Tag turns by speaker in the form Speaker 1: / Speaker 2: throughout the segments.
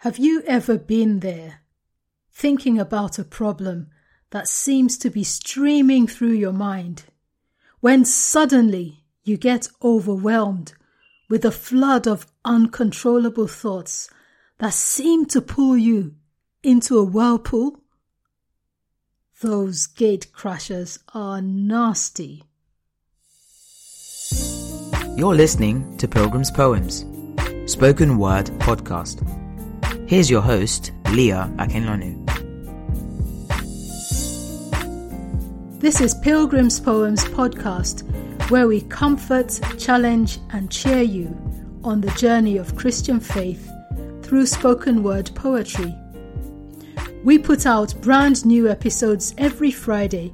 Speaker 1: Have you ever been there, thinking about a problem that seems to be streaming through your mind, when suddenly you get overwhelmed with a flood of uncontrollable thoughts that seem to pull you into a whirlpool? Those gate crashers are nasty.
Speaker 2: You're listening to Pilgrim's Poems, spoken word podcast. Here's your host, Leah Akinlanu.
Speaker 1: This is Pilgrim's Poems podcast, where we comfort, challenge, and cheer you on the journey of Christian faith through spoken word poetry. We put out brand new episodes every Friday,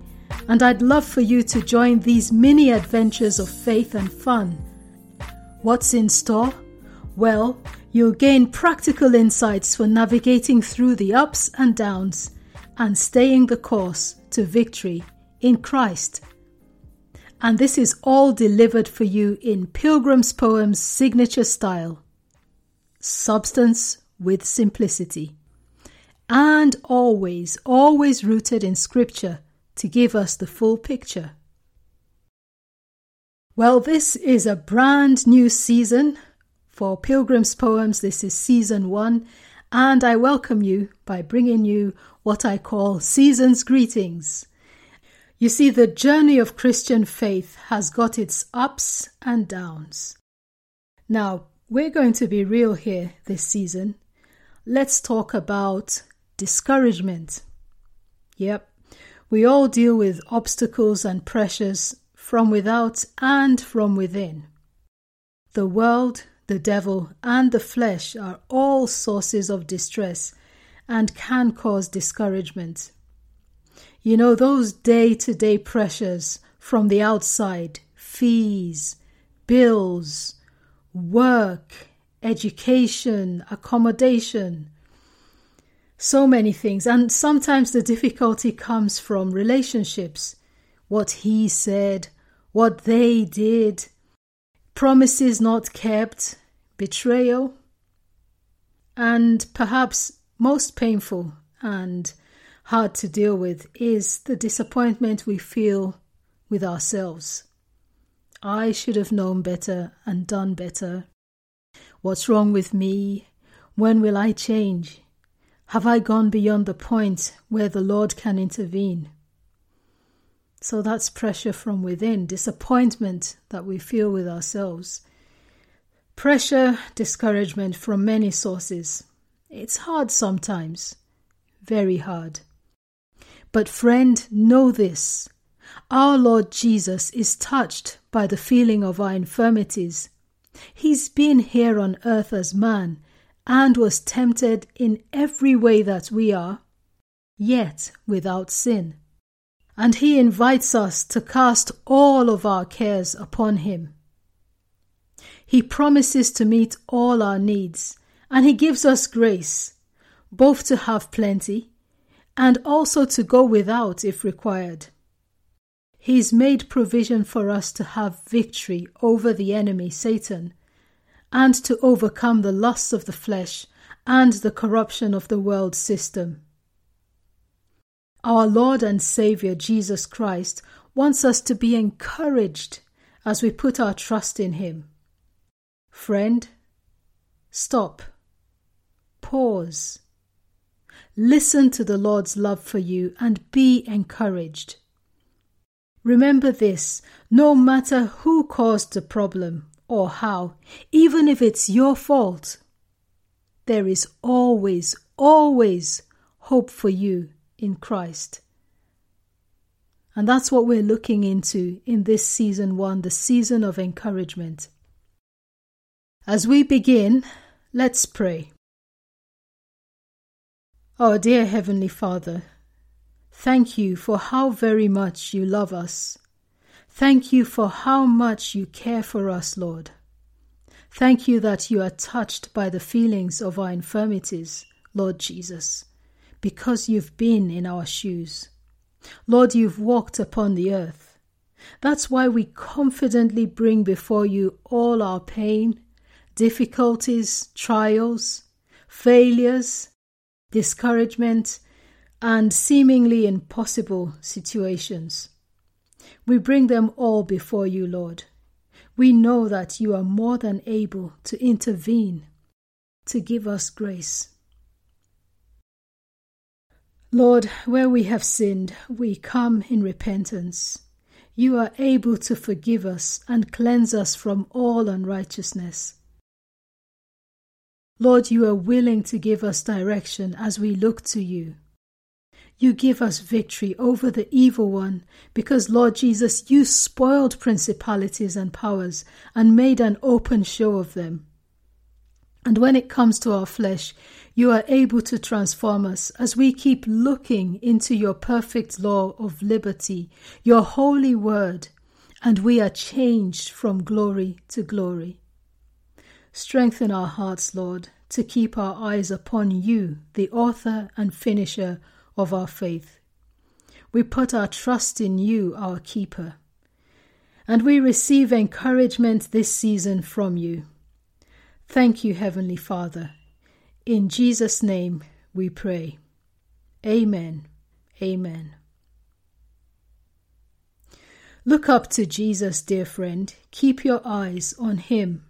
Speaker 1: and I'd love for you to join these mini adventures of faith and fun. What's in store? Well, you'll gain practical insights for navigating through the ups and downs and staying the course to victory in Christ. And this is all delivered for you in Pilgrim's Poem's signature style substance with simplicity. And always, always rooted in Scripture to give us the full picture. Well, this is a brand new season for Pilgrim's Poems. This is season one, and I welcome you by bringing you what I call season's greetings. You see, the journey of Christian faith has got its ups and downs. Now, we're going to be real here this season. Let's talk about discouragement. Yep, we all deal with obstacles and pressures from without and from within. The world, the devil, and the flesh are all sources of distress and can cause discouragement. You know, those day to day pressures from the outside fees, bills, work, education, accommodation, so many things. And sometimes the difficulty comes from relationships what he said, what they did, promises not kept, betrayal, and perhaps most painful and hard to deal with is the disappointment we feel with ourselves. I should have known better and done better. What's wrong with me? When will I change? Have I gone beyond the point where the Lord can intervene? So that's pressure from within, disappointment that we feel with ourselves. Pressure, discouragement from many sources. It's hard sometimes, very hard. But, friend, know this our Lord Jesus is touched by the feeling of our infirmities. He's been here on earth as man and was tempted in every way that we are, yet without sin. And he invites us to cast all of our cares upon him. He promises to meet all our needs, and he gives us grace, both to have plenty and also to go without if required. He's made provision for us to have victory over the enemy, Satan, and to overcome the lusts of the flesh and the corruption of the world system. Our Lord and Saviour Jesus Christ wants us to be encouraged as we put our trust in Him. Friend, stop, pause, Listen to the Lord's love for you and be encouraged. Remember this no matter who caused the problem or how, even if it's your fault, there is always, always hope for you in Christ. And that's what we're looking into in this season one, the season of encouragement. As we begin, let's pray. Our dear Heavenly Father, thank you for how very much you love us. Thank you for how much you care for us, Lord. Thank you that you are touched by the feelings of our infirmities, Lord Jesus, because you've been in our shoes. Lord, you've walked upon the earth. That's why we confidently bring before you all our pain, difficulties, trials, failures, discouragement, and seemingly impossible situations. We bring them all before you, Lord. We know that you are more than able to intervene, to give us grace. Lord, where we have sinned, we come in repentance. You are able to forgive us and cleanse us from all unrighteousness. Lord, you are willing to give us direction as we look to you. You give us victory over the evil one because, Lord Jesus, you spoiled principalities and powers and made an open show of them. And when it comes to our flesh, you are able to transform us as we keep looking into your perfect law of liberty, your holy word, and we are changed from glory to glory. Strengthen our hearts, Lord, to keep our eyes upon you, the author and finisher of our faith. We put our trust in you, our keeper. And we receive encouragement this season from you. Thank you, Heavenly Father. In Jesus' name we pray. Amen. Amen. Look up to Jesus, dear friend. Keep your eyes on him.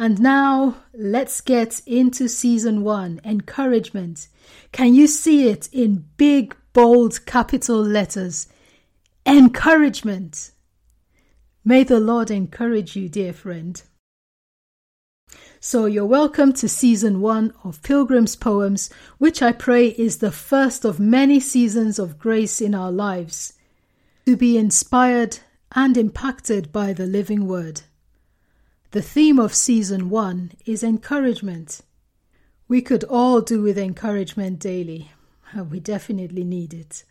Speaker 1: And now let's get into season one encouragement. Can you see it in big, bold capital letters? Encouragement. May the Lord encourage you, dear friend. So, you're welcome to season one of Pilgrim's Poems, which I pray is the first of many seasons of grace in our lives, to be inspired and impacted by the living word. The theme of season one is encouragement. We could all do with encouragement daily. Uh, we definitely need it.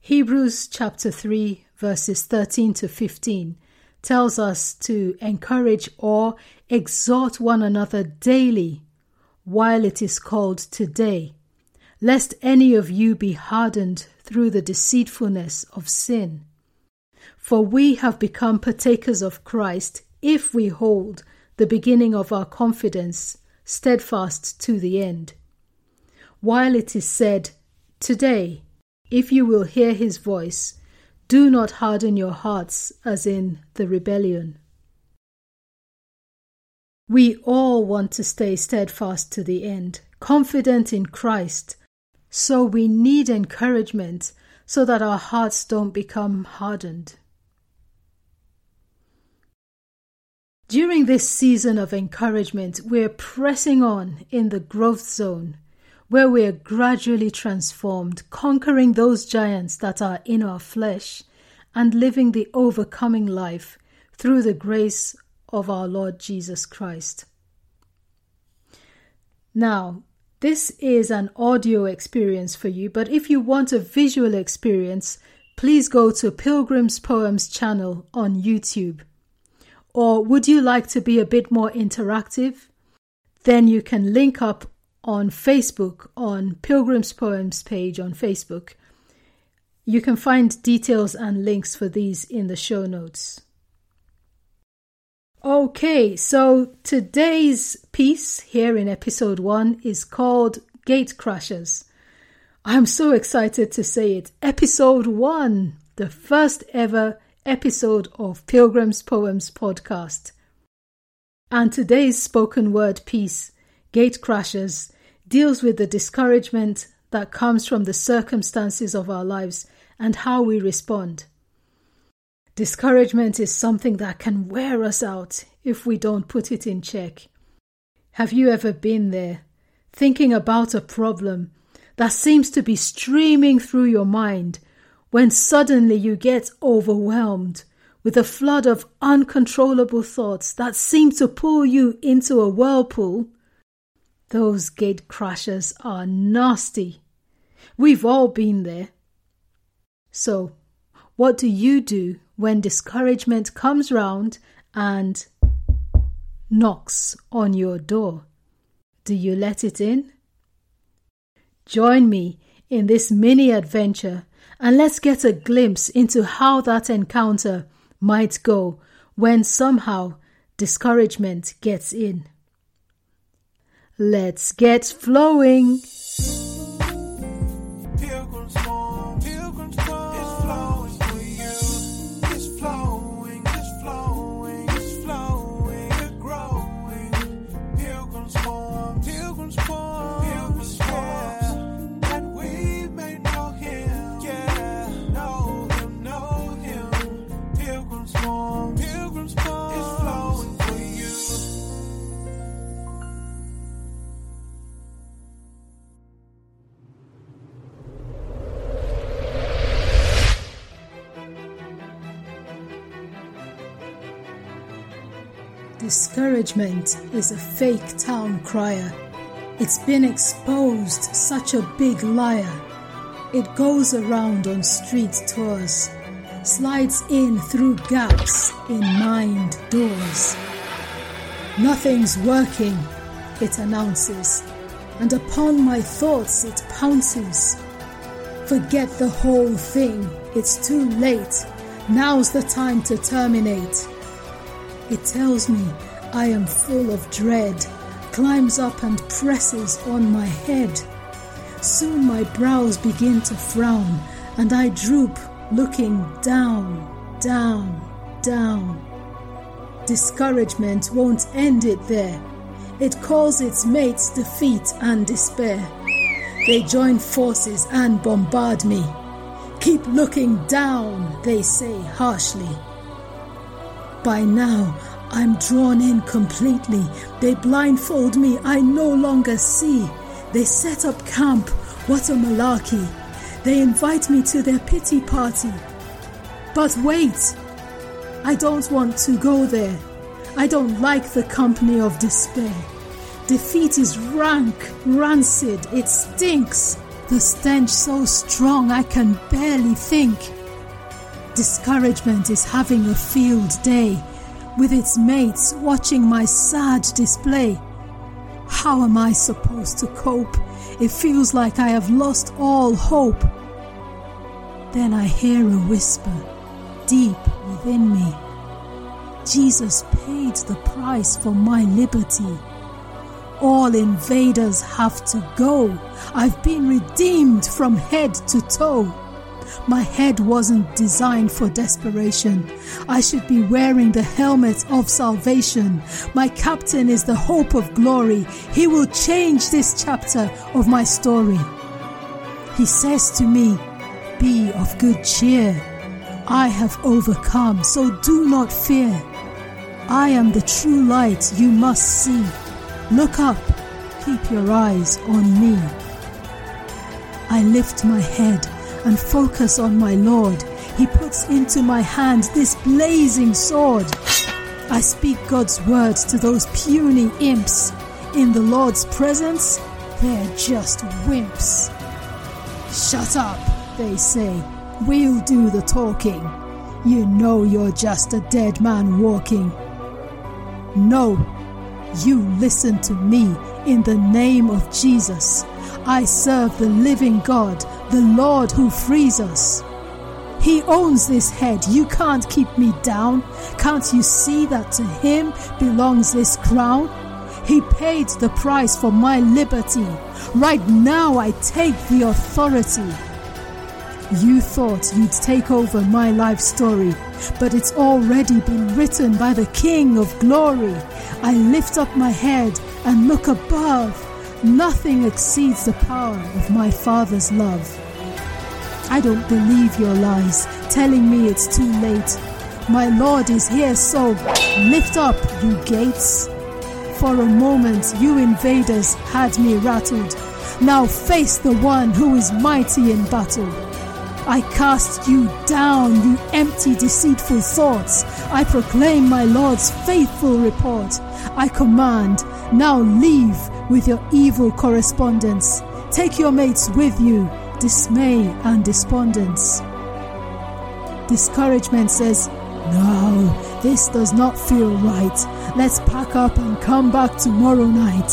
Speaker 1: Hebrews chapter 3, verses 13 to 15 tells us to encourage or exhort one another daily while it is called today, lest any of you be hardened through the deceitfulness of sin. For we have become partakers of Christ if we hold the beginning of our confidence steadfast to the end. While it is said, Today, if you will hear his voice, do not harden your hearts as in the rebellion. We all want to stay steadfast to the end, confident in Christ, so we need encouragement so that our hearts don't become hardened. During this season of encouragement, we're pressing on in the growth zone where we are gradually transformed, conquering those giants that are in our flesh and living the overcoming life through the grace of our Lord Jesus Christ. Now, this is an audio experience for you, but if you want a visual experience, please go to Pilgrim's Poems channel on YouTube. Or would you like to be a bit more interactive? Then you can link up on Facebook on Pilgrim's Poems page on Facebook. You can find details and links for these in the show notes. Okay, so today's piece here in episode one is called Gate Crashers. I'm so excited to say it. Episode one, the first ever episode of Pilgrim's Poems podcast. And today's spoken word piece, Gate Crashers, deals with the discouragement that comes from the circumstances of our lives and how we respond. Discouragement is something that can wear us out if we don't put it in check. Have you ever been there, thinking about a problem that seems to be streaming through your mind when suddenly you get overwhelmed with a flood of uncontrollable thoughts that seem to pull you into a whirlpool, those gate crashers are nasty. We've all been there. So, what do you do when discouragement comes round and knocks on your door? Do you let it in? Join me in this mini adventure and let's get a glimpse into how that encounter might go when somehow discouragement gets in. Let's get flowing. Discouragement is a fake town crier. It's been exposed, such a big liar. It goes around on street tours, slides in through gaps in mind doors. Nothing's working, it announces, and upon my thoughts it pounces. Forget the whole thing, it's too late. Now's the time to terminate. It tells me I am full of dread, climbs up and presses on my head. Soon my brows begin to frown, and I droop, looking down, down, down. Discouragement won't end it there. It calls its mates defeat and despair. They join forces and bombard me. Keep looking down, they say harshly. By now, I'm drawn in completely. They blindfold me, I no longer see. They set up camp, what a malarkey. They invite me to their pity party. But wait, I don't want to go there. I don't like the company of despair. Defeat is rank, rancid, it stinks. The stench so strong I can barely think. Discouragement is having a field day with its mates watching my sad display. How am I supposed to cope? It feels like I have lost all hope. Then I hear a whisper deep within me. Jesus paid the price for my liberty. All invaders have to go. I've been redeemed from head to toe. My head wasn't designed for desperation. I should be wearing the helmet of salvation. My captain is the hope of glory. He will change this chapter of my story. He says to me, Be of good cheer. I have overcome, so do not fear. I am the true light you must see. Look up, keep your eyes on me. I lift my head and focus on my Lord. He puts into my hand this blazing sword. I speak God's words to those puny imps. In the Lord's presence, they're just wimps. Shut up, they say. We'll do the talking. You know you're just a dead man walking. No, you listen to me in the name of Jesus. I serve the living God, the Lord who frees us. He owns this head. You can't keep me down. Can't you see that to Him belongs this crown? He paid the price for my liberty. Right now, I take the authority. You thought you'd take over my life story, but it's already been written by the King of glory. I lift up my head and look above. Nothing exceeds the power of my Father's love. I don't believe your lies, telling me it's too late. My Lord is here, so lift up, you gates. For a moment, you invaders had me rattled. Now face the one who is mighty in battle. I cast you down, you empty, deceitful thoughts. I proclaim my Lord's faithful report. I command, now leave with your evil correspondence. Take your mates with you, dismay and despondence. Discouragement says, No, this does not feel right. Let's pack up and come back tomorrow night.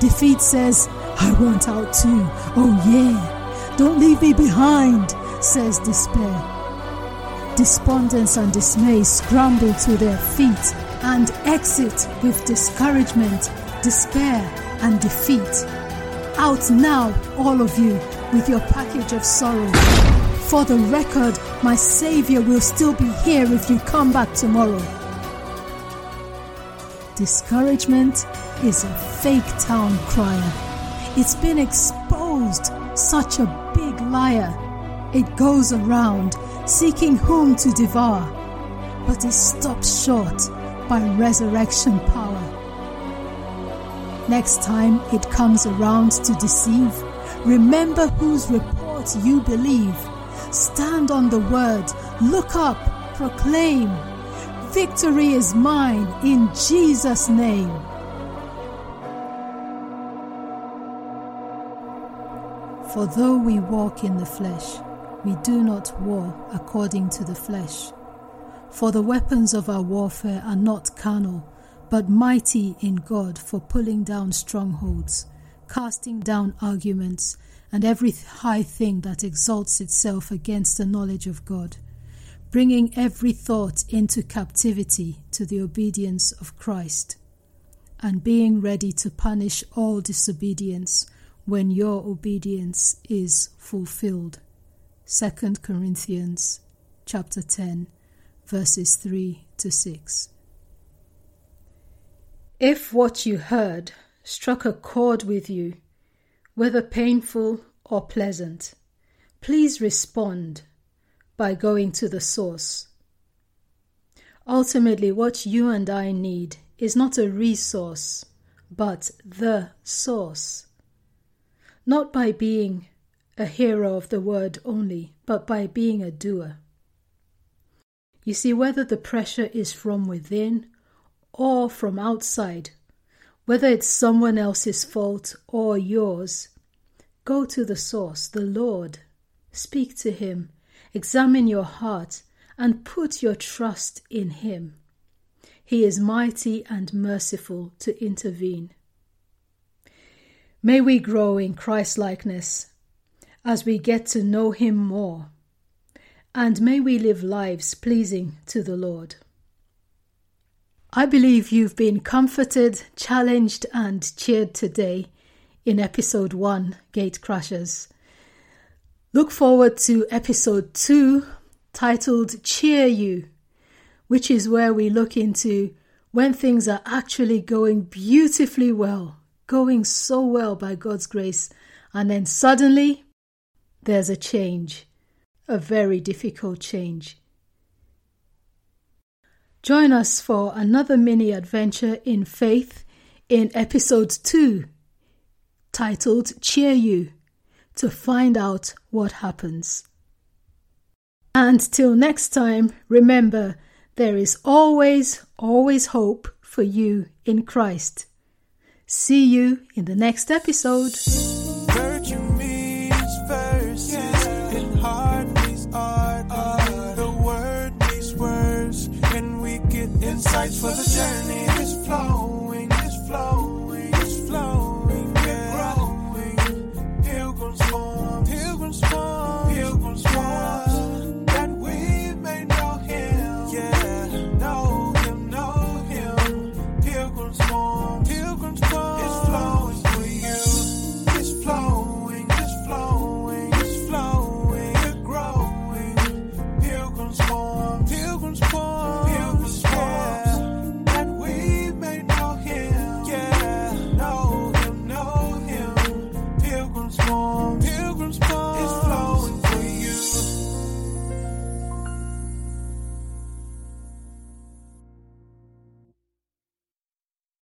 Speaker 1: Defeat says, I want out too. Oh, yeah. Don't leave me behind, says despair. Despondence and dismay scramble to their feet and exit with discouragement, despair, and defeat. Out now, all of you, with your package of sorrow. For the record, my Savior will still be here if you come back tomorrow. Discouragement is a fake town crier. It's been exposed, such a big liar. It goes around seeking whom to devour, but is stopped short by resurrection power. Next time it comes around to deceive, remember whose report you believe. Stand on the word, look up, proclaim. Victory is mine in Jesus' name. For though we walk in the flesh, we do not war according to the flesh. For the weapons of our warfare are not carnal but mighty in God for pulling down strongholds, casting down arguments, and every high thing that exalts itself against the knowledge of God, bringing every thought into captivity to the obedience of Christ, and being ready to punish all disobedience when your obedience is fulfilled. 2 Corinthians chapter 10 verses 3 to 6 if what you heard struck a chord with you, whether painful or pleasant, please respond by going to the source. Ultimately, what you and I need is not a resource, but the source. Not by being a hearer of the word only, but by being a doer. You see, whether the pressure is from within or from outside, whether it's someone else's fault or yours, go to the source, the Lord. Speak to Him, examine your heart, and put your trust in Him. He is mighty and merciful to intervene. May we grow in Christlikeness as we get to know Him more, and may we live lives pleasing to the Lord. I believe you've been comforted, challenged, and cheered today in episode 1 Gate Crashers. Look forward to episode 2 titled Cheer You, which is where we look into when things are actually going beautifully well, going so well by God's grace, and then suddenly there's a change, a very difficult change. Join us for another mini adventure in faith in episode 2, titled Cheer You, to find out what happens. And till next time, remember there is always, always hope for you in Christ. See you in the next episode.
Speaker 3: Get for the journey.